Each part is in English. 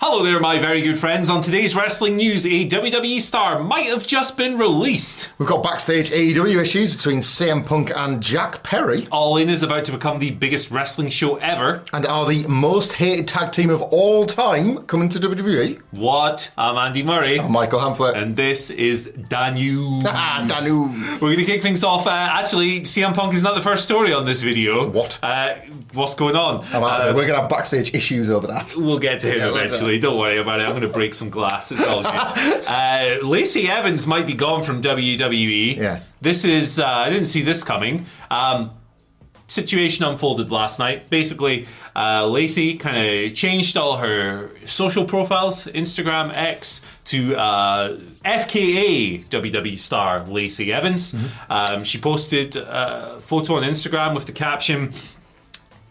Hello there, my very good friends. On today's wrestling news, a WWE star might have just been released. We've got backstage AEW issues between CM Punk and Jack Perry. All In is about to become the biggest wrestling show ever. And are the most hated tag team of all time coming to WWE? What? I'm Andy Murray. I'm Michael Hamflett. And this is Danews. Ah, Danews. We're going to kick things off. Uh, actually, CM Punk is not the first story on this video. What? Uh, what's going on? Uh. We're going to have backstage issues over that. We'll get to him Yeah, eventually. Don't worry about it. I'm going to break some glass. It's all good. uh, Lacey Evans might be gone from WWE. Yeah. This is, uh, I didn't see this coming. Um, situation unfolded last night. Basically, uh, Lacey kind of changed all her social profiles, Instagram, X, to uh, FKA WWE star Lacey Evans. Um, she posted a photo on Instagram with the caption,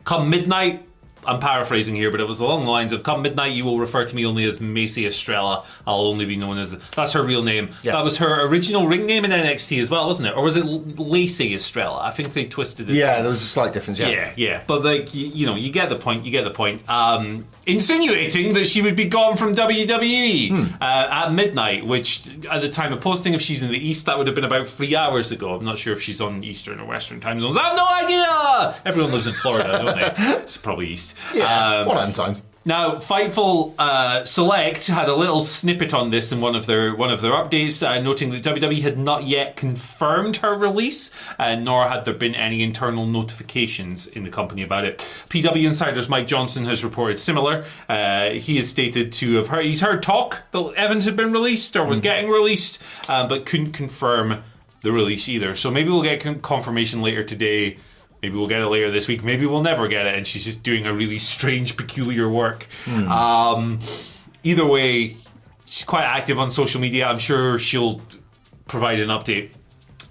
Come midnight, I'm paraphrasing here, but it was along the lines of "Come midnight, you will refer to me only as Macey Estrella. I'll only be known as that's her real name. Yeah. That was her original ring name in NXT as well, wasn't it? Or was it Lacey Estrella? I think they twisted it. Yeah, there was a slight difference. Yeah. Yeah, yeah, but like you, you know, you get the point. You get the point. Um, insinuating that she would be gone from WWE Hmm. uh, at midnight, which at the time of posting, if she's in the East, that would have been about three hours ago. I'm not sure if she's on Eastern or Western time zones. I have no idea. Everyone lives in Florida, don't they? It's probably East. Yeah, Um, one at a time. now, Fightful uh, Select had a little snippet on this in one of their one of their updates, uh, noting that WWE had not yet confirmed her release, uh, nor had there been any internal notifications in the company about it. PW Insider's Mike Johnson has reported similar. Uh, he is stated to have heard he's heard talk that Evans had been released or was getting released, um, but couldn't confirm the release either. So maybe we'll get con- confirmation later today. Maybe we'll get it later this week. Maybe we'll never get it, and she's just doing a really strange, peculiar work. Um, either way, she's quite active on social media. I'm sure she'll provide an update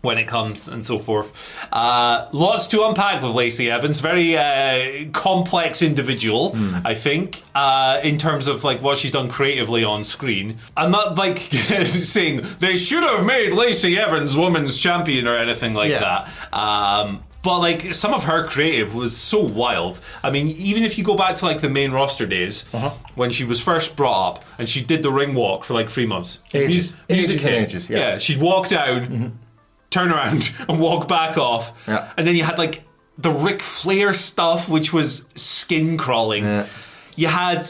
when it comes and so forth. Uh, lots to unpack with Lacey Evans. Very uh, complex individual, I think, uh, in terms of like what she's done creatively on screen. I'm not like saying they should have made Lacey Evans women's champion or anything like Yeah. that. Um, but like some of her creative was so wild. I mean, even if you go back to like the main roster days Uh-huh. when she was first brought up and she did the ring walk for like three months, Ages. Mu- music Ages and hit. ages, yeah. Mm-hmm. she'd walk down, turn around, and walk back off. Yeah. And then you had like the Ric Flair stuff, which was skin crawling. Yeah. You had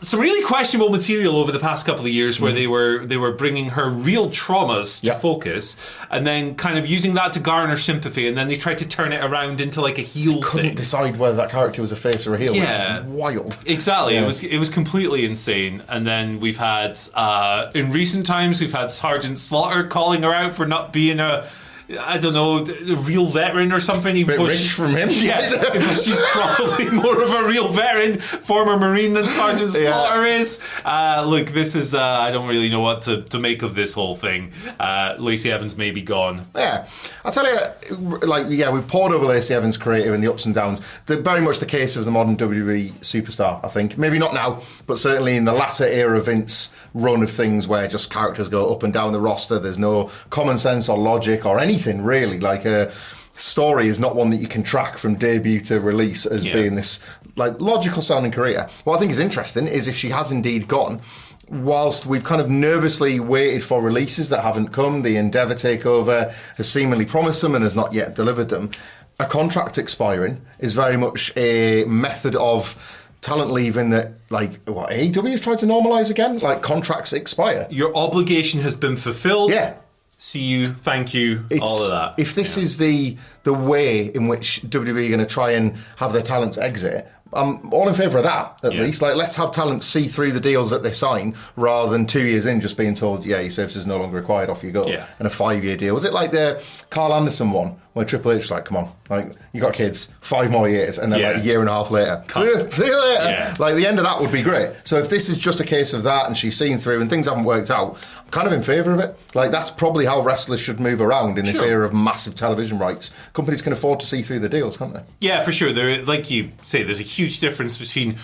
some really questionable material over the past couple of years where they were they were bringing her real traumas to Yeah. focus and then kind of using that to garner sympathy and then they tried to turn it around into like a heel Couldn't thing. decide whether that character was a face or a heel. which Yeah. wild. Exactly. Yeah. It was it was completely insane. And then we've had uh, in recent times we've had Sergeant Slaughter calling her out for not being a I don't know, a real veteran or something. Even Bit rich from him. Yeah, she's probably more of a real veteran, former Marine than Sergeant Yeah. Slaughter is. Uh, look, this is, uh, I don't really know what to, to make of this whole thing. Uh, Lacey Evans may be gone. Yeah, I'll tell you, like, yeah, we've poured over Lacey Evans' creative and the ups and downs. They're very much the case of the modern WWE superstar, I think. Maybe not now, but certainly in the latter era of Vince run of things where just characters go up and down the roster. There's no common sense or logic or anything really. Like a story is not one that you can track from debut to release as Yeah. being this like logical sounding career. What I think is interesting is if she has indeed gone. Whilst we've kind of nervously waited for releases that haven't come, the Endeavour takeover has seemingly promised them and has not yet delivered them. A contract expiring is very much a method of talent leaving that, like, what AEW has tried to normalise again. Like contracts expire. Your obligation has been fulfilled. Yeah. See you, thank you, all of that. If this is the the way in which WWE are going to try and have their talents exit, I'm all in favour of that, at Yeah. least. Like, let's have talent see through the deals that they sign rather than two years in just being told, yeah, your service is no longer required, off you go. Yeah. And a five year deal. Was it like the Karl Anderson one where Triple H was like, come on, like, you got kids, five more years, and then Yeah. like a year and a half later, see you, see you later. Yeah. Like, the end of that would be great. So if this is just a case of that and she's seen through and things haven't worked out, I'm kind of in favour of it. Like, that's probably how wrestlers should move around in this Sure. era of massive television rights. Companies can afford to see through the deals, can't they? Yeah, for sure. There, like you say, there's a huge difference between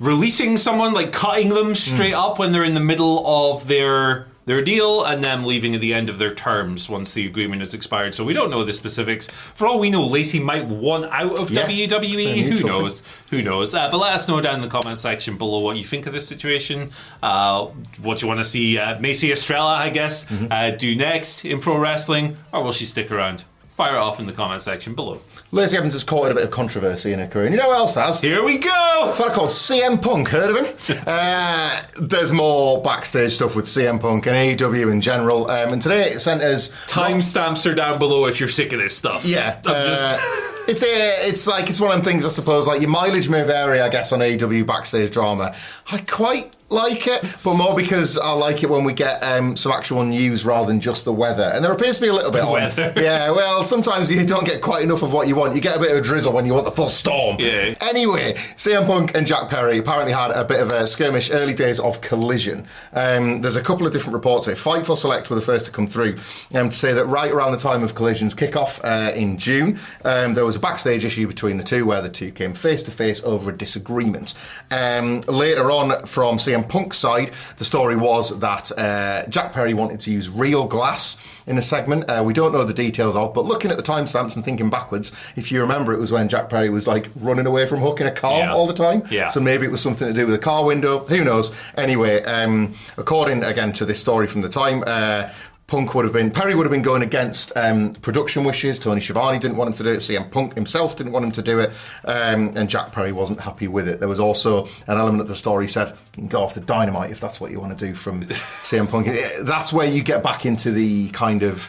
releasing someone, like cutting them straight hmm. up when they're in the middle of their their deal, and them leaving at the end of their terms once the agreement is expired. So we don't know the specifics. For all we know, Lacey might want out of Yeah. WWE. Who knows? Who knows? Uh, but let us know down in the comment section below what you think of this situation. Uh, what you want to see uh, Macey Estrella, I guess, Mm-hmm. uh, do next in pro wrestling, or will she stick around? Fire it off in the comment section below. Lacey Evans has caught a bit of controversy in her career. And you know who else has? Here we go. A fella called CM Punk, heard of him? uh, there's more backstage stuff with CM Punk and AEW in general. Um, and today it sent us Timestamps are down below if you're sick of this stuff. Yeah, I'm uh, just- it's a, it's like it's one of them things. I suppose like your mileage may vary, I guess, on AEW backstage drama. I quite like it, but more because I like it when we get um, some actual news rather than just the weather. And there appears to be a little bit The on. weather. Yeah, well, sometimes you don't get quite enough of what you want. You get a bit of a drizzle when you want the full storm. Yeah. Anyway, CM Punk and Jack Perry apparently had a bit of a skirmish early days of collision. Um, there's a couple of different reports here. Fightful Select were the first to come through um, to say that right around the time of collision's kickoff uh, in June, um, there was a backstage issue between the two where the two came face to face over a disagreement. Um, later on, from CM Punk's side, the story was that uh, Jack Perry wanted to use real glass in a segment. Uh, we don't know the details of, but looking at the timestamps and thinking backwards, if you remember, it was when Jack Perry was like running away from Hook in a car Yeah. all the time. Yeah. So maybe it was something to do with a car window. Who knows? Anyway, um, according again to this story from the time. Uh, Punk would have been Perry would have been going against um, production wishes. Tony Schiavone didn't want him to do it. CM Punk himself didn't want him to do it, um, and Jack Perry wasn't happy with it. There was also an element of the story said you can go after dynamite if that's what you want to do from CM Punk. That's where you get back into the kind of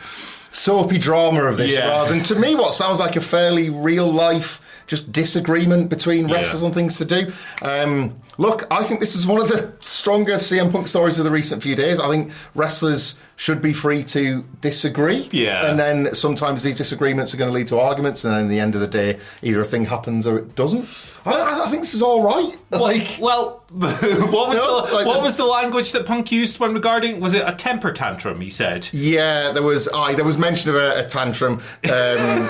soapy drama of this, Yeah. rather than to me what sounds like a fairly real life just disagreement between Yeah. wrestlers on things to do. Um, look, I think this is one of the stronger CM Punk stories of the recent few days. I think wrestlers should be free to disagree. Yeah. And then sometimes these disagreements are going to lead to arguments, and then at the end of the day, either a thing happens or it doesn't. I, don't, I think this is all right. Like, well, what was No, the like what the- was the language that Punk used when regarding? Was it a temper tantrum? He said. yeah, there was aye, there was mention of a, a tantrum. Um,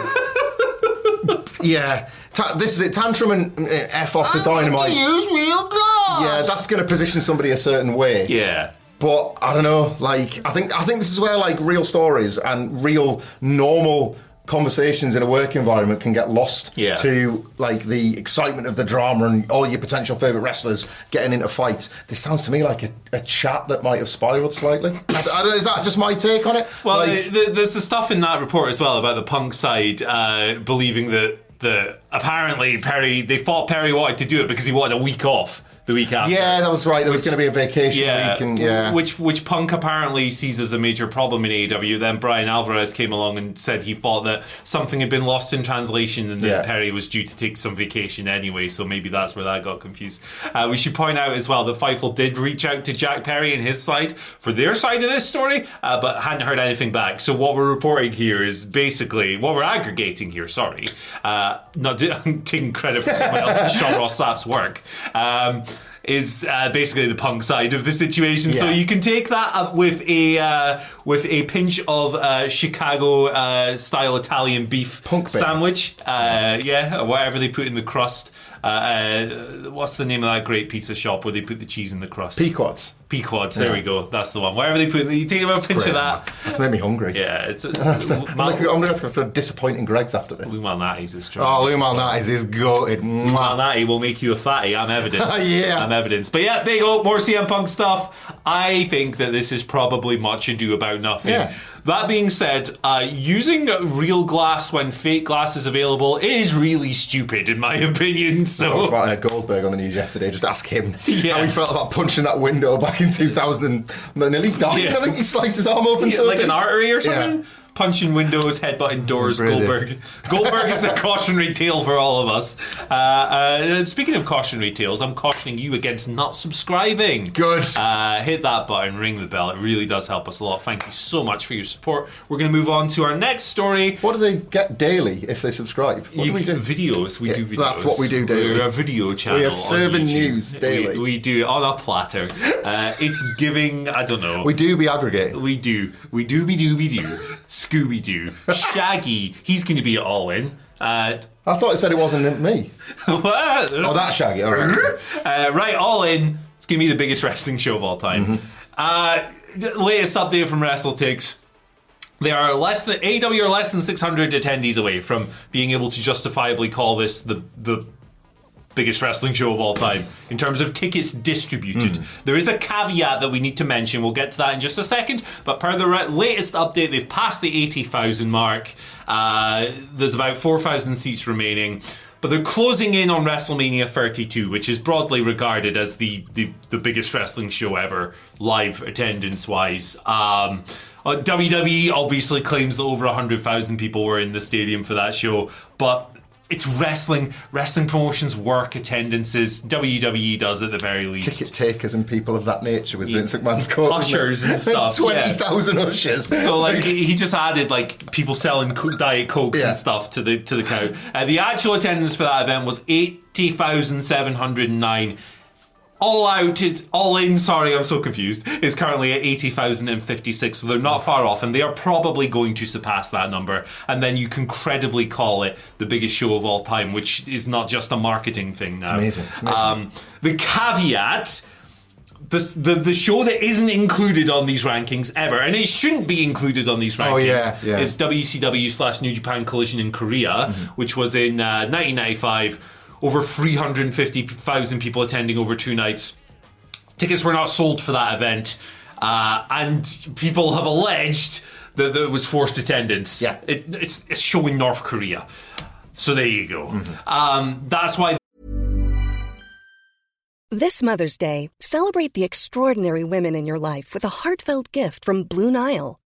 yeah, Ta- this is it. Tantrum and uh, f off the dynamite. use real glass. Yeah, that's going to position somebody a certain way. Yeah. But I don't know. Like I think I think this is where like real stories and real normal conversations in a work environment can get lost Yeah. to like the excitement of the drama and all your potential favorite wrestlers getting into fights. This sounds to me like a, a chat that might have spiraled slightly. I, I don't- is that just my take on it? Well, Like- the, the, there's the stuff in that report as well about the Punk side uh, believing that the apparently Perry they thought Perry wanted to do it because he wanted a week off the week after. yeah, that was right. There was going to be a vacation Yeah, week, and yeah, which which Punk apparently sees as a major problem in AEW. Then Bryan Alvarez came along and said he thought that something had been lost in translation and that Yeah. Perry was due to take some vacation anyway. So maybe that's where that got confused. Uh, we should point out as well that Fightful did reach out to Jack Perry and his side for their side of this story, uh, but hadn't heard anything back. So what we're reporting here is basically what we're aggregating here. Sorry, uh, not taking credit for someone else's Sean Ross Sapp's work. Um, is uh, basically the punk side of the situation. So you can take that up with a uh, with a pinch of uh, Chicago uh, style Italian beef Punk sandwich. Uh, yeah, or whatever they put in the crust. Uh, uh, what's the name of that great pizza shop where they put the cheese in the crust? Pequods. Pequods. There we go. That's the one. Wherever they put, you take a pinch Great, of that. That's made me hungry. Yeah, it's a, I'm going to have to disappointing Greggs after this. Lou Malnati's is strong. Oh, Lou Malnati's is goated. Malnati will make you a fatty. I'm evidence. Yeah. I'm evidence. But yeah, there you go. More CM Punk stuff. I think that this is probably much ado about nothing. Yeah. That being said, uh, using real glass when fake glass is available is really stupid, in my opinion. So talked about uh, Goldberg on the news yesterday. Just ask him Yeah. how he felt about punching that window back in 2000 and nearly died. Yeah. I think he sliced his arm open. Yeah, so like an artery or something. Punching windows, headbutting doors. Brilliant. Goldberg. Goldberg is a cautionary tale for all of us. Uh, uh, speaking of cautionary tales, I'm cautioning you against not subscribing. Good. Uh, hit that button, ring the bell. It really does help us a lot. Thank you so much for your support. We're going to move on to our next story. What do they get daily if they subscribe? What You do we do? Videos. We Yeah, do videos. that's what we do daily. We're a video channel. We are serving news daily. We, we do it on a platter. Uh, it's giving. I don't know. We do be aggregating. We do. We do be dooby doo. Scooby Doo. Shaggy. He's going to be all in. Uh, I thought it said it wasn't me. what? Oh, that's Shaggy. All right. Uh, right, all in. It's going to be the biggest wrestling show of all time. Mm-hmm. Uh, latest update from WrestleTix. They are less than AEW are less than 600 attendees away from being able to justifiably call this the the biggest wrestling show of all time in terms of tickets distributed. There is a caveat that we need to mention. We'll get to that in just a second. But per the re- latest update, they've passed the 80,000 mark. Uh, there's about 4,000 seats remaining. But they're closing in on WrestleMania 32, which is broadly regarded as the, the, the biggest wrestling show ever, live attendance wise. Um, uh, WWE obviously claims that over 100,000 people were in the stadium for that show, but it's wrestling. Wrestling promotions work attendances. WWE does at the very least. Ticket takers and people of that nature with Vince McMahon's quote. Ushers and stuff, yeah. 20,000 ushers. So like he just added like people selling diet cokes Yeah. and stuff to the to the crowd. Uh, the actual attendance for that event was eighty thousand seven hundred nine. All out, it's all in. Sorry, I'm so confused. Is currently at eighty thousand and fifty six, so they're not far off, and they are probably going to surpass that number. And then you can credibly call it the biggest show of all time, which is not just a marketing thing now. amazing, it's amazing. Um, the caveat the, the the show that isn't included on these rankings ever, and it shouldn't be included on these rankings, Oh, yeah, yeah. is WCW slash New Japan Collision in Korea, Mm-hmm. which was in uh, 1995. Over 350,000 people attending over two nights. Tickets were not sold for that event, uh, and people have alleged that there was forced attendance. Yeah. it, it's a show in North Korea. So there you go. Mm-hmm. Um, that's why This Mother's Day, celebrate the extraordinary women in your life with a heartfelt gift from Blue Nile.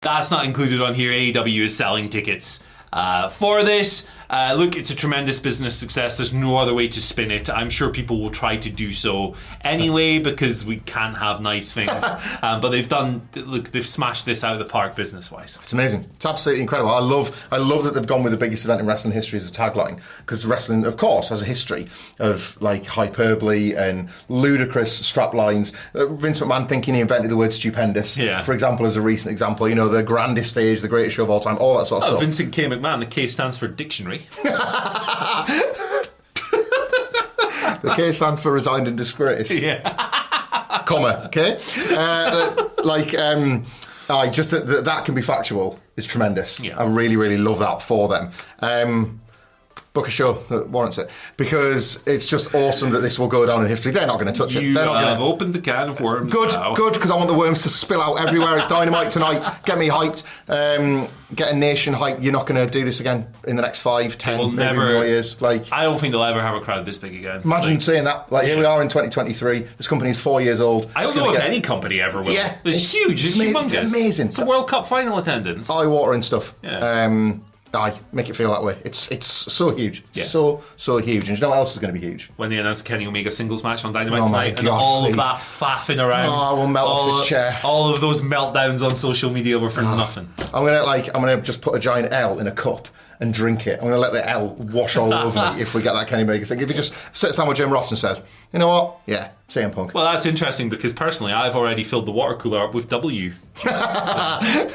That's not included on here. AEW is selling tickets uh, for this. Uh, look, it's a tremendous business success. There's no other way to spin it. I'm sure people will try to do so anyway because we can't have nice things. um, but they've done. Look, they've smashed this out of the park business wise. It's amazing. It's absolutely incredible. I love, I love that they've gone with the biggest event in wrestling history as a tagline because wrestling, of course, has a history of like hyperbole and ludicrous strap lines. Uh, Vince McMahon thinking he invented the word stupendous, Yeah. for example, as a recent example. You know, the grandest stage, the greatest show of all time, all that sort of Oh, stuff. Vincent K. McMahon. The K stands for dictionary. The K stands for resigned and disgrace. yeah. comma, okay? Uh, uh, like, um, I just that, that can be factual is tremendous. Yeah. I really, really love that for them. Um, Book a show that warrants it because it's just awesome that this will go down in history. They're not going to touch it. You They're not going to. opened the can of worms. Good, now. good, because I want the worms to spill out everywhere. It's dynamite tonight. Get me hyped. Um, get a nation hyped. You're not going to do this again in the next five, ten, maybe never. more years. Like, I don't think they'll ever have a crowd this big again. imagine Like, saying that. Like, here we are in 2023. This company is four years old. I don't know if get any company ever will. Yeah, it's, it's- huge. It's, it's humongous. amazing. It's a World Cup final attendance. eye-watering stuff. Yeah. Um, aye, make it feel that way. It's it's so huge. Yeah. So so huge. And you know what else is going to be huge? when they announced Kenny Omega singles match on Dynamite Oh tonight, and all please. of that faffing around. Oh, I will melt off all this of- chair. All of those meltdowns on social media were for Ah. nothing. I'm gonna like I'm gonna just put a giant L in a cup and drink it. I'm gonna let the L wash all over me if we get that Kenny Omega thing. If he just sits down with Jim Ross and says, you know what? Yeah, CM Punk. Well, that's interesting because personally, I've already filled the water cooler up with W.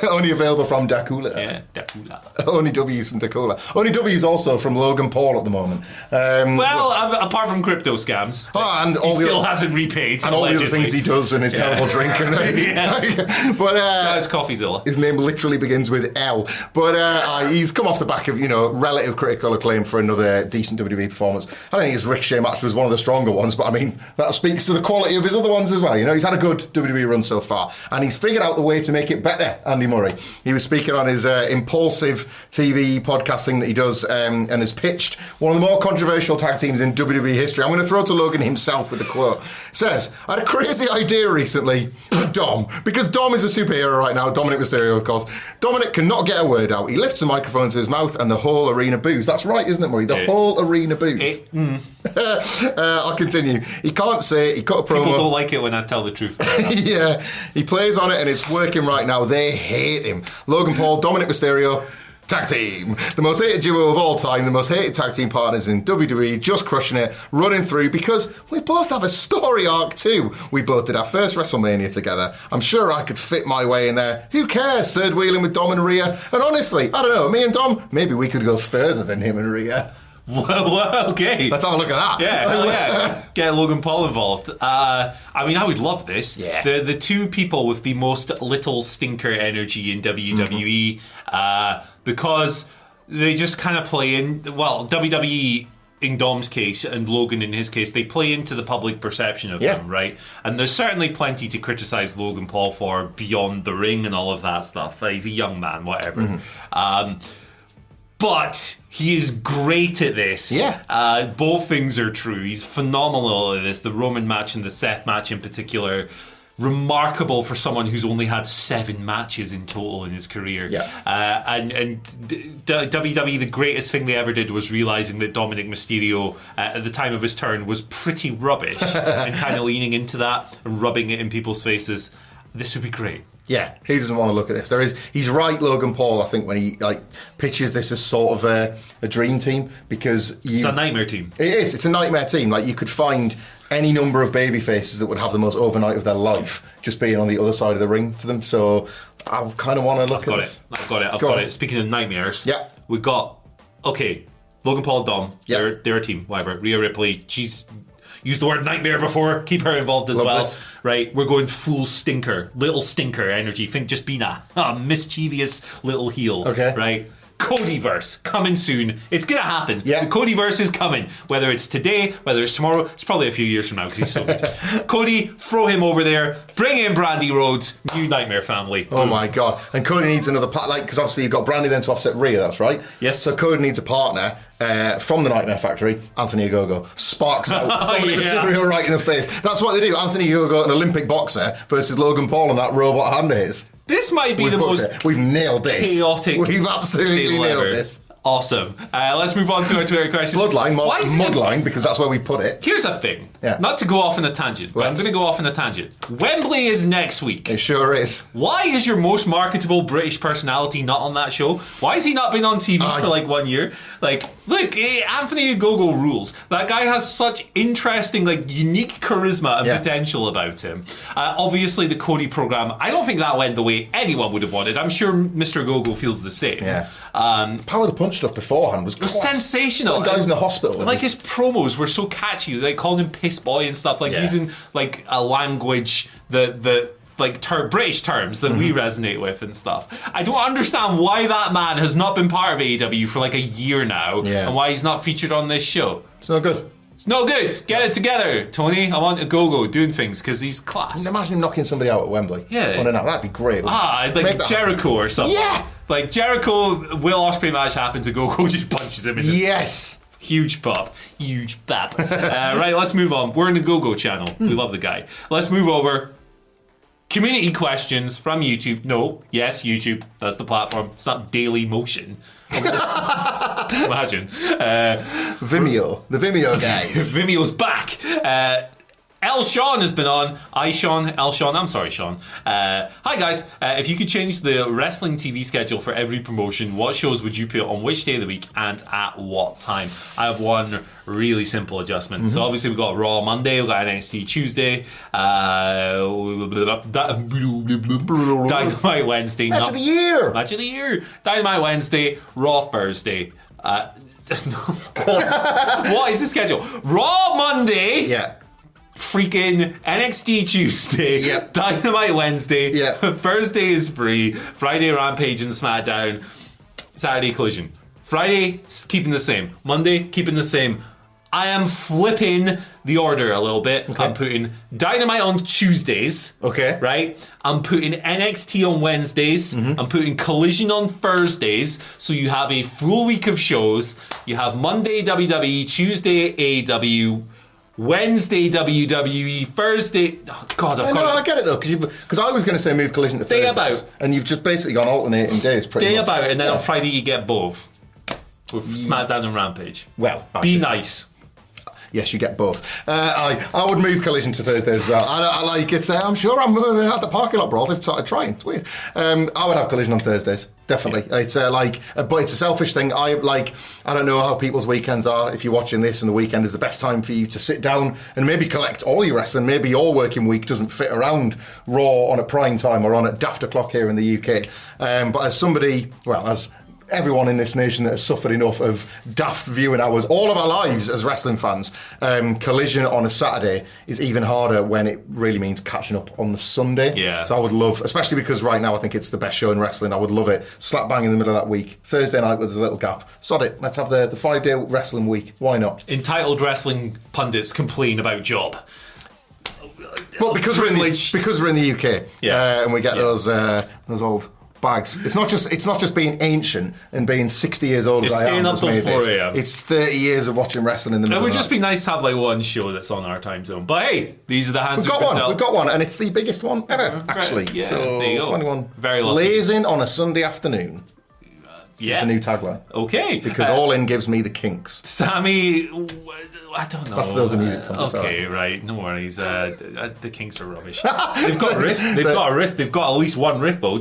Only available from Dakula. Yeah, Dakula. Only W's from Dakula. Only W's also from Logan Paul at the moment. Um, Well, a- apart from crypto scams, Oh, and he all the still other- hasn't repaid. and all the other things he does and his Yeah. terrible drinking. but uh, That's Coffeezilla. His name literally begins with L. But uh, uh, he's come off the back of, you know, relative critical acclaim for another decent WWE performance. I don't think his Ricochet match was one of the stronger ones, but I mean, that speaks to the quality of his other ones as well. You know, he's had a good WWE run so far, and he's figured out the way to make it better, Andy Murray. He was speaking on his uh, Impaulsive TV podcasting that he does um, and has pitched one of the more controversial tag teams in WWE history. I'm going to throw it to Logan himself with the quote. Says, I had a crazy idea recently Dom, because Dom is a superhero right now, Dominik Mysterio, of course. Dominik cannot get a word out. He lifts the microphone to his mouth and the whole arena boos. That's right, isn't it, Murray? The It- whole arena boos. It- uh, I'll continue. He can't say it. He cut a promo. People don't like it when I tell the truth. yeah, he plays on it and it's working right now. They hate him. Logan Paul, Dominik Mysterio, tag team. The most hated duo of all time, the most hated tag team partners in WWE, just crushing it, running through because we both have a story arc too. We both did our first WrestleMania together. I'm sure I could fit my way in there. Who cares? Third wheeling with Dom and Rhea. And honestly, I don't know, me and Dom, maybe we could go further than him and Rhea. well, okay. Let's have a look at that. Yeah, yeah. Get Logan Paul involved. Uh, I mean, I would love this. Yeah. The the two people with the most little stinker energy in WWE uh, because they just kind of play in. Well, WWE. In Dom's case and Logan in his case, they play into the public perception of Yeah. them, right? And there's certainly plenty to criticize Logan Paul for beyond the ring and all of that stuff. He's a young man, whatever. Um, but he is great at this. Yeah. Uh, both things are true. He's phenomenal at this. The Roman match and the Seth match in particular. Remarkable for someone who's only had seven matches in total in his career. Yeah. Uh, and and d- WWE, the greatest thing they ever did was realizing that Dominik Mysterio, uh, at the time of his turn, was pretty rubbish and kind of leaning into that and rubbing it in people's faces. This would be great. Yeah, he doesn't want to look at this. There is, he's right, Logan Paul. I think when he like pitches this as sort of a, a dream team because you, It's a nightmare team. It is. It's a nightmare team. Like you could find any number of baby faces that would have the most overnight of their life just being on the other side of the ring to them. So I kind of want to look I've at this. it. I've got it. I've Go got on. it. Speaking of nightmares, Yeah. we've got okay. Logan Paul, Dom, Yeah. they're they're a team. Whatever. Rhea Ripley, she's used the word nightmare before. Keep her involved as Love well. this. Right. We're going full stinker, little stinker energy. Think just being a, a mischievous little heel. Okay. Right. Codyverse coming soon. It's gonna happen. Yeah. The Codyverse is coming. Whether it's today, whether it's tomorrow, it's probably a few years from now because he's so good. Cody, throw him over there. Bring in Brandi Rhodes. New Nightmare family. Oh my god! And Cody needs another part, like because obviously you've got Brandi then to offset Rhea. That's right. Yes. So Cody needs a partner uh, from the Nightmare Factory. Anthony Ogogo sparks out Dominik yeah. Mysterio right in the face. That's what they do. Anthony Ogogo, an Olympic boxer, versus Logan Paul and that robot hand of his. This might be We've the most. We've nailed this. chaotic. We've absolutely nailed ever. this. Awesome. Uh, let's move on to our Twitter question. Bloodline, mod, is it- Mudline, because that's where we've put it. Here's a thing. Yeah. Not to go off on a tangent, but I'm going to go off on a tangent. Wembley is next week. It sure is. Why is your most marketable British personality not on that show? Why has he not been on TV I- for like one year? Like, look, eh, Anthony Ogogo rules. That guy has such interesting, like, unique charisma and Yeah. potential about him. Uh, obviously, the Cody program, I don't think that went the way anyone would have wanted. I'm sure Mr. Gogo feels the same. Yeah. Um, Power of the Punch stuff beforehand was, it was sensational. Like guys in the hospital. Like his promos were so catchy. They called him piss boy and stuff. Like Yeah. using like a language that that like ter- British terms that we mm-hmm. resonate with and stuff. I don't understand why that man has not been part of AEW for like a year now, Yeah. and why he's not featured on this show. It's no good. It's no good. Get it together, Tony. I want a go-go doing things because he's class. Imagine him knocking somebody out at Wembley. Yeah. On and out. That'd be great. wouldn't Ah, it? Make like that Jericho or something. Yeah. Like Jericho, Will Ospreay match happens, a Go-Go just punches him in the Yes. Huge pop. Huge pop. uh, right, let's move on. We're in the Go-Go channel. Hmm. We love the guy. Let's move over. Community questions from YouTube. No, yes, YouTube. That's the platform. It's not Daily Motion. Imagine. Uh, Vimeo. The Vimeo guys. Vimeo's back. Uh, El Sean has been on. I Sean, El Sean. I'm sorry, Sean. Uh, hi guys. Uh, if you could change the wrestling TV schedule for every promotion, what shows would you put on which day of the week and at what time? I have one really simple adjustment. So obviously we've got Raw Monday, we've got NXT Tuesday, uh, Dynamite Wednesday, Match not- of the year. Match of the year. Dynamite Wednesday, Raw Thursday. Uh, what is the schedule? Raw Monday, Yeah. Freaking NXT Tuesday, Yep. Dynamite Wednesday, Yeah. Thursday is free, Friday Rampage and SmackDown, Saturday Collision. Friday, keeping the same. Monday, keeping the same. I am flipping the order a little bit. I'm putting Dynamite on Tuesdays. Okay. Right? I'm putting NXT on Wednesdays. Mm-hmm. I'm putting Collision on Thursdays. So you have a full week of shows. You have Monday WWE, Tuesday AEW, Wednesday WWE, Thursday. Oh, God, I've I know, I get it though, because I was going to say move collision to Day about. and you've just basically gone alternating days. Pretty day much. about, and then Yeah. on Friday you get both. With SmackDown and Rampage. Well, I be just- nice. Yes, you get both. Uh, I I would move collision to Thursdays as well. I, I like it. Uh, I'm sure I'm uh, at the parking lot brawl. They've started trying. It's weird. Um, I would have collision on Thursdays. Definitely. It's uh, like, uh, but it's a selfish thing. I like. I don't know how people's weekends are. If you're watching this, and the weekend is the best time for you to sit down and maybe collect all your wrestling. Maybe your working week doesn't fit around Raw on a prime time or on at daft o'clock here in the UK. Um, but as somebody, well, as everyone in this nation that has suffered enough of daft viewing hours all of our lives as wrestling fans. Um, collision on a Saturday is even harder when it really means catching up on the Sunday. Yeah. So I would love, especially because right now I think it's the best show in wrestling. I would love it. Slap bang in the middle of that week, Thursday night with a little gap. Sod it. Let's have the, the five day wrestling week. Why not? Entitled wrestling pundits complain about job. But because we're in the, because we're in the UK, Yeah. uh, and we get Yeah. those uh, those old bags. It's not just it's not just being ancient and being sixty years old It's as I staying am. up till 4 a.m.. It's thirty years of watching wrestling in the middle. It would just be nice to have like one show that's on our time zone. But hey, these are the hands We've got one. dealt. We've got one, and it's the biggest one ever, Right, actually. yeah, so there you go. anyone Very lucky. in on a Sunday afternoon, yeah. the new tagline. Okay. Because Uh, all in gives me the kinks. Sammy, I don't know. That's those are music puns, Okay, right. No worries. Uh, uh, the Kinks are rubbish. They've got a riff. They've got a riff. They've got at least one riff though.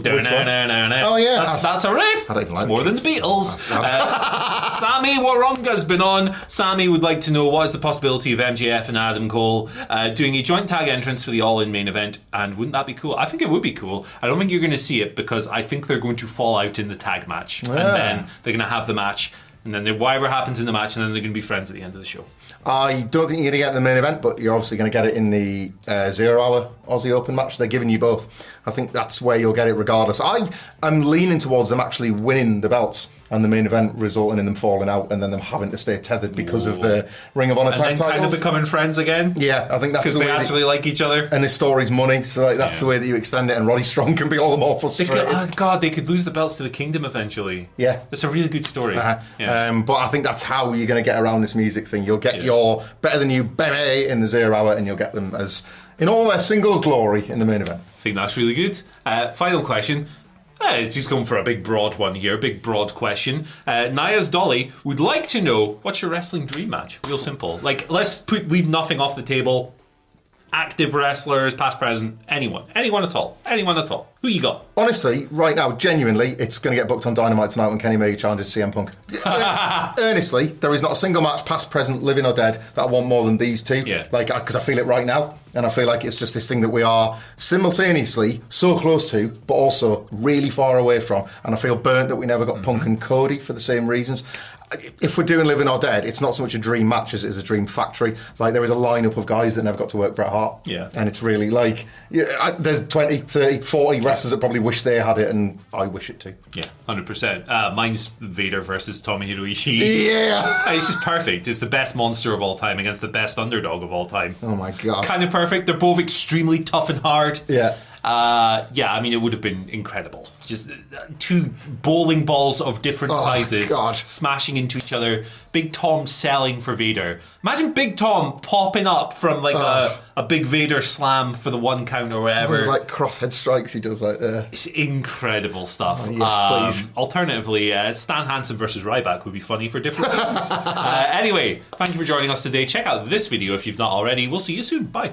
Oh yeah. that's, that's a riff. I don't even it's like more the than the Beatles. Uh, Sammy Waronga's been on. Sammy would like to know what is the possibility of MJF and Adam Cole uh, doing a joint tag entrance for the All In main event, and wouldn't that be cool? I think it would be cool. I don't think you're going to see it because I think they're going to fall out in the tag match, and then they're going to have the match. And then whatever happens in the match, and then they're going to be friends at the end of the show. I don't think you're going to get the main event, but you're obviously going to get it in the uh, zero hour Aussie Open match. They're giving you both. I think that's where you'll get it regardless. I am leaning towards them actually winning the belts and the main event resulting in them falling out and then them having to stay tethered because of the Ring of Honor and tag then titles. kind of becoming friends again. yeah, I think that's because the they actually like each other. and this story's money, so like, that's Yeah. the way that you extend it. And Roddy Strong can be all the more frustrated. could, oh God, they could lose the belts to the Kingdom eventually. Yeah. it's a really good story. Uh-huh. Yeah. Um, but I think that's how you're going to get around this music thing. You'll get Yeah. your better than you baby in the zero hour, and you'll get them as in all their singles glory in the main event. I think that's really good. Uh, final question. It's just going for a big broad one here, big broad question. Uh, Naya's Dolly would like to know what's your wrestling dream match? Real simple. Like, let's put leave nothing off the table. Active wrestlers, past, present, anyone, anyone at all, anyone at all. Who you got? Honestly, right now, genuinely, it's going to get booked on Dynamite tonight when Kenny Omega challenges CM Punk. Uh, earnestly, there is not a single match, past, present, living or dead, that I want more than these two. Yeah. Like, because I feel it right now, and I feel like it's just this thing that we are simultaneously so close to, but also really far away from. And I feel burnt that we never got mm-hmm. Punk and Cody for the same reasons. If we're doing Living or Dead, it's not so much a dream match as it is a dream factory. Like there is a lineup of guys that never got to work Bret Hart. Yeah. And it's really like, yeah, I, there's 20, 30, 40 wrestlers that probably wish they had it, and I wish it too. Yeah, hundred percent. Uh, mine's Vader versus Tomohiro Ishii. Yeah. it's just perfect. It's the best monster of all time against the best underdog of all time. Oh my God. It's kind of perfect. They're both extremely tough and hard. Yeah. Uh, yeah, I mean, it would have been incredible. Just uh, two bowling balls of different Oh, sizes God. smashing into each other. Big Tom selling for Vader. Imagine Big Tom popping up from like a, a big Vader slam for the one count or whatever. There's like crosshead strikes he does like there. It's incredible stuff. Oh, yes, please. Alternatively, uh, Stan Hansen versus Ryback would be funny for different reasons. uh, anyway, thank you for joining us today. Check out this video if you've not already. We'll see you soon. Bye.